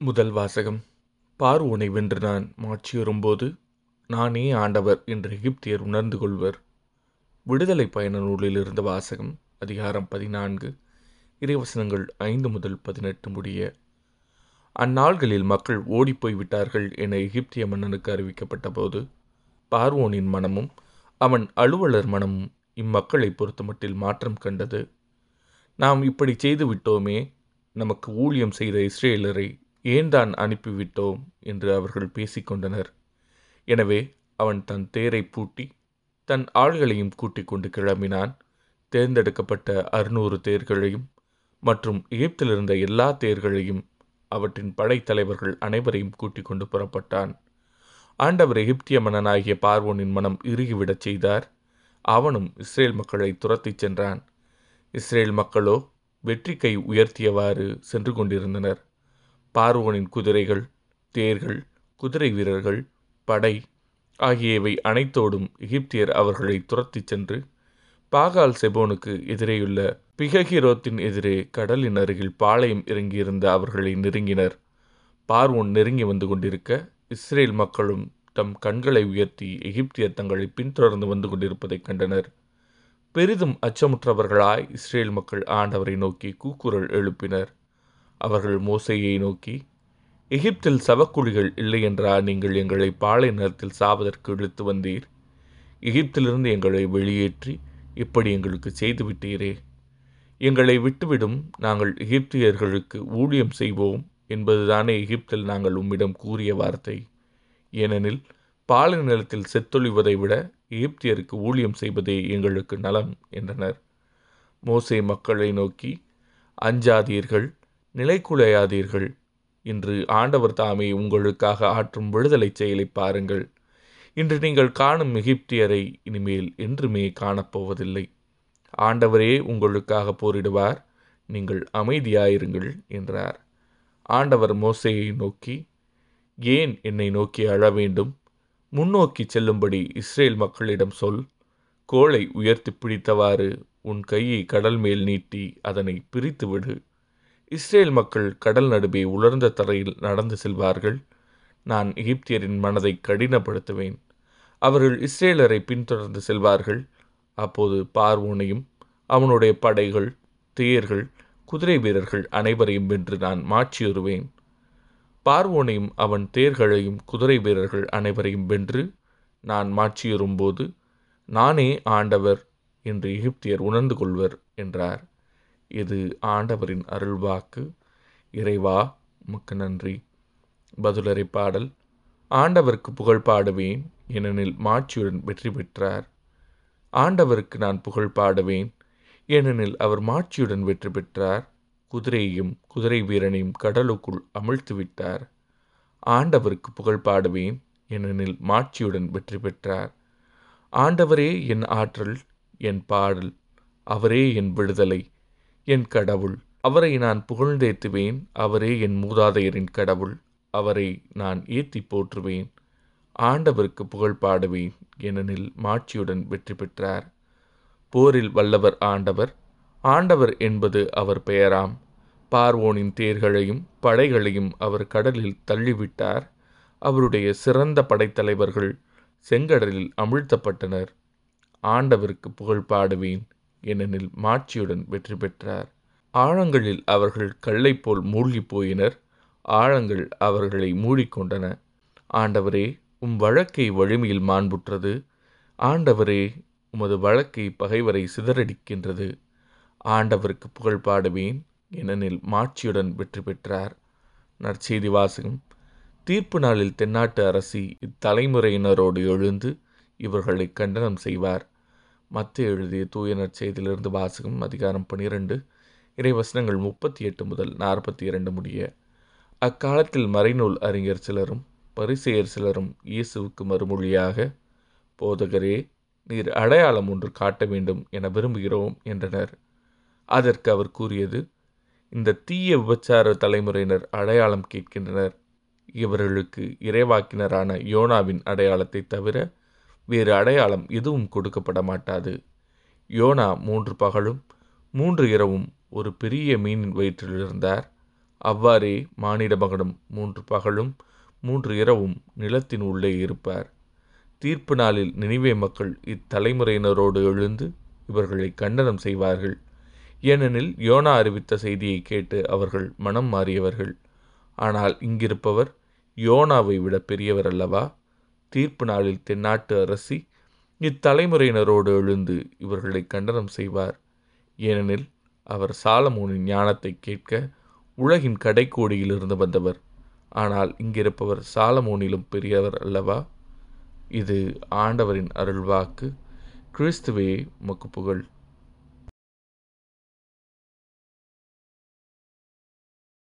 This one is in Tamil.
முதல் வாசகம். பார்வோனை வென்று நான் மாட்சியுறும்போது நானே ஆண்டவர் என்று எகிப்தியர் உணர்ந்து கொள்வர். விடுதலை பயண நூலில் இருந்த வாசகம் அதிகாரம் பதினான்கு இறைவசனங்கள் ஐந்து முதல் பதினெட்டு முடிய. அந்நாள்களில் மக்கள் ஓடிப்போய் விட்டார்கள் என எகிப்திய மன்னனுக்கு அறிவிக்கப்பட்ட போது பார்வோனின் மனமும் அவன் அலுவலர் மனமும் இம்மக்களை பொறுத்தமட்டில் மாற்றம் கண்டது. நாம் இப்படி செய்து விட்டோமே நமக்கு ஊழியம் செய்த இஸ்ரேலரை ஏன் தான் அனுப்பிவிட்டோம்? என்று அவர்கள் பேசிக்கொண்டனர். எனவே அவன் தன் தேரை பூட்டி தன் ஆள்களையும் கூட்டிக் கொண்டு கிளம்பினான். தேர்ந்தெடுக்கப்பட்ட அறுநூறு தேர்களையும் மற்றும் எகிப்திலிருந்த எல்லா தேர்களையும் அவற்றின் படைத்தலைவர்கள் அனைவரையும் கூட்டிக் கொண்டு புறப்பட்டான். ஆண்டவர் எகிப்திய மன்னனாகிய பார்வோனின் மனம் இறுகிவிடச் செய்தார். அவனும் இஸ்ரேல் மக்களை துரத்திச் சென்றான். இஸ்ரேல் மக்களோ வெற்றி கை உயர்த்தியவாறு சென்று கொண்டிருந்தனர். பார்வோனின் குதிரைகள் தேர்கள் குதிரை வீரர்கள் படை ஆகியவை அனைத்தோடும் எகிப்தியர் அவர்களை துரத்திச் சென்று பாகால் செபோனுக்கு எதிரேயுள்ள பிககிரோத்தின் எதிரே கடலின் அருகில் பாளையம் இறங்கியிருந்த அவர்களை நெருங்கினர். பார்வோன் நெருங்கி வந்து கொண்டிருக்க இஸ்ரேல் மக்களும் தம் கண்களை உயர்த்தி எகிப்தியர் தங்களை பின்தொடர்ந்து வந்து கொண்டிருப்பதைக் கண்டனர். பெரிதும் அச்சமுற்றவர்களாய் இஸ்ரேல் மக்கள் ஆண்டவரை நோக்கி கூக்குரல் எழுப்பினர். அவர்கள் மோசையை நோக்கி எகிப்தில் சவக்குழிகள் இல்லை என்றா நீங்கள் எங்களை பாலை நிறத்தில் சாவதற்கு இழுத்து வந்தீர்? எகிப்திலிருந்து எங்களை வெளியேற்றி இப்படி எங்களுக்கு செய்துவிட்டீரே. எங்களை விட்டுவிடும் நாங்கள் எகிப்தியர்களுக்கு ஊழியம் செய்வோம் என்பதுதானே எகிப்தில் நாங்கள் உம்மிடம் கூறிய வார்த்தை. ஏனெனில் பாலை நிலத்தில் செத்தொழிவதை விட எகிப்தியருக்கு ஊழியம் செய்வதே எங்களுக்கு நலம் என்றனர். மோசே மக்களை நோக்கி அஞ்சாதீர்கள் நிலைக்குலையாதீர்கள் இன்று ஆண்டவர் தாமே உங்களுக்காக ஆற்றும் விடுதலை செயலை பாருங்கள். இன்று நீங்கள் காணும் எகிப்தியரை இனிமேல் என்றுமே காணப்போவதில்லை. ஆண்டவரே உங்களுக்காக போரிடுவார். நீங்கள் அமைதியாயிருங்கள் என்றார். ஆண்டவர் மோசையை நோக்கி ஏன் என்னை நோக்கி அழ வேண்டும்? முன்னோக்கி செல்லும்படி இஸ்ரேல் மக்களிடம் சொல். கோளை உயர்த்தி பிடித்தவாறு உன் கையை கடல் மேல் நீட்டி அதனை பிரித்துவிடு. இஸ்ரேல் மக்கள் கடல் நடுவே உலர்ந்த தரையில் நடந்து செல்வார்கள். நான் எகிப்தியரின் மனதை கடினப்படுத்துவேன். அவர்கள் இஸ்ரேலரை பின்தொடர்ந்து செல்வார்கள். அப்போது பார்வோனையும் அவனுடைய படைகள் தேர்கள் குதிரை வீரர்கள் அனைவரையும் வென்று நான் மாற்றியுறுவேன். பார்வோனையும் அவன் தேர்களையும் குதிரை வீரர்கள் அனைவரையும் வென்று நான் மாற்றியுறும்போது நானே ஆண்டவர் என்று எகிப்தியர் உணர்ந்து கொள்வர் என்றார். இது ஆண்டவரின் அருள்வாக்கு. இறைவா உமக்கு நன்றி. பதிலரை பாடல். ஆண்டவருக்கு புகழ் பாடுவேன் ஏனெனில் மாட்சியுடன் வெற்றி பெற்றார். ஆண்டவருக்கு நான் புகழ் பாடுவேன் ஏனெனில் அவர் மாட்சியுடன் வெற்றி பெற்றார். குதிரையையும் குதிரை வீரனையும் கடலுக்குள் அமிழ்த்து விட்டார். ஆண்டவருக்கு புகழ் பாடுவேன் ஏனெனில் மாட்சியுடன் வெற்றி பெற்றார். ஆண்டவரே என் ஆற்றல் என் பாடல் அவரே என் விடுதலை. என் கடவுள் அவரை நான் புகழ்ந்தேத்துவேன் அவரே என் மூதாதையரின் கடவுள் அவரை நான் ஏத்தி போற்றுவேன். ஆண்டவருக்கு புகழ் பாடுவேன் ஏனெனில் மாட்சியுடன் வெற்றி பெற்றார். போரில் வல்லவர் ஆண்டவர் ஆண்டவர் என்பது அவர் பெயராம். பார்வோனின் தேர்களையும் படைகளையும் அவர் கடலில் தள்ளிவிட்டார். அவருடைய சிறந்த படைத்தலைவர்கள் செங்கடலில் அமிழ்த்தப்பட்டனர். ஆண்டவருக்கு புகழ் பாடுவேன் ஏனெனில் மாட்சியுடன் வெற்றி பெற்றார். ஆழங்களில் அவர்கள் கல்லை போல் மூழ்கி போயினர். ஆழங்கள் அவர்களை மூடிக்கொண்டன. ஆண்டவரே உம் வழக்கை வலிமையில் மாண்புற்றது. ஆண்டவரே உமது வழக்கை பகைவரை சிதறடிக்கின்றது. ஆண்டவருக்கு புகழ் பாடுவேன். ஏனெனில் மாட்சியுடன் வெற்றி பெற்றார். நற்செய்தி வாசகம். தீர்ப்பு நாளில் தென்னாட்டு அரசி இத்தலைமுறையினரோடு எழுந்து இவர்களை கண்டனம் செய்வார். மத்திய எழுதிய தூய நற்செய்தியிலிருந்து வாசகம் அதிகாரம் பனிரெண்டு இறைவசனங்கள் முப்பத்தி எட்டு முதல் நாற்பத்தி இரண்டு முடிய அக்காலத்தில் மறைநூல் அறிஞர் சிலரும் பரிசெயர் சிலரும் இயேசுவுக்கு மறுமொழியாக போதகரே நீர் அடையாளம் ஒன்று காட்ட வேண்டும் என விரும்புகிறோம் என்றனர். அதற்கு அவர் கூறியது இந்த தீய விபச்சார தலைமுறையினர் அடையாளம் கேட்கின்றனர். இவர்களுக்கு இறைவாக்கினரான யோனாவின் அடையாளத்தை தவிர வேறு அடையாளம் எதுவும் கொடுக்கப்பட மாட்டாது யோனா மூன்று பகலும் மூன்று இரவும் ஒரு பெரிய மீனின் வயிற்றில் இருந்தார். அவ்வாறே மானிட மகனும் மூன்று பகலும் மூன்று இரவும் நிலத்தின் உள்ளே இருப்பார். தீர்ப்பு நாளில் நினைவே மக்கள் இத்தலைமுறையினரோடு எழுந்து இவர்களை கண்டனம் செய்வார்கள். ஏனெனில் யோனா அறிவித்த செய்தியை கேட்டு அவர்கள் மனம் மாறியவர்கள். ஆனால் இங்கிருப்பவர் யோனாவை விட பெரியவர் அல்லவா தீர்ப்பு நாளில் தென்னாட்டு அரசி இத்தலைமுறையினரோடு எழுந்து இவர்களை கண்டனம் செய்வார். ஏனெனில் அவர் சாலமோனின் ஞானத்தை கேட்க உலகின் கடைக்கோடியிலிருந்து வந்தவர். ஆனால் இங்கிருப்பவர் சாலமோனிலும் பெரியவர் அல்லவா? இது ஆண்டவரின் அருள்வாக்கு. கிறிஸ்துவே உமக்கு புகழ்.